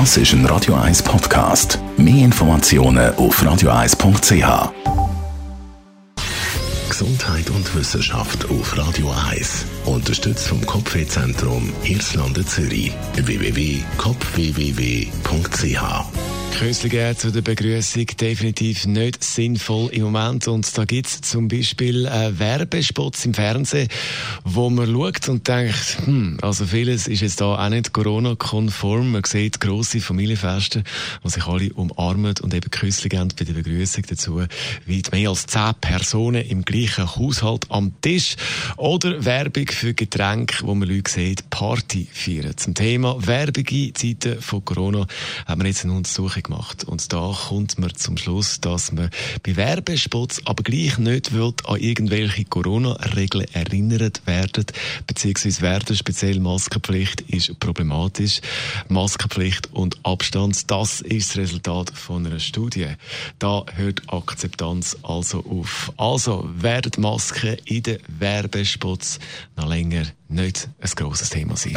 Das ist ein Radio 1 Podcast. Mehr Informationen auf radio1.ch. Gesundheit und Wissenschaft auf Radio 1. Unterstützt vom Kopfwehzentrum Irlande Zürich. www.kopfwww.ch Kösliger zu der Begrüßung definitiv nicht sinnvoll im Moment. Und da gibt es zum Beispiel Werbespots im Fernsehen, wo man schaut und denkt, hm, also vieles ist jetzt da auch nicht Corona-konform. Man sieht grosse Familienfeste, wo sich alle umarmen und eben Küssli geben bei der Begrüßung dazu, wie mehr als zehn Personen im gleichen Haushalt am Tisch. Oder Werbung für Getränke, wo man Leute sieht, Party feiern. Zum Thema Werbung in Zeiten von Corona haben wir jetzt eine Untersuchung gemacht. Und da kommt man zum Schluss, dass man bei Werbespots aber gleich nicht wird an irgendwelche Corona-Regeln erinnert werden, beziehungsweise werden speziell Maskenpflicht ist problematisch. Maskenpflicht und Abstand, das ist das Resultat von einer Studie. Da hört Akzeptanz also auf. Also werden Masken in den Werbespots noch länger nicht ein grosses Thema sein.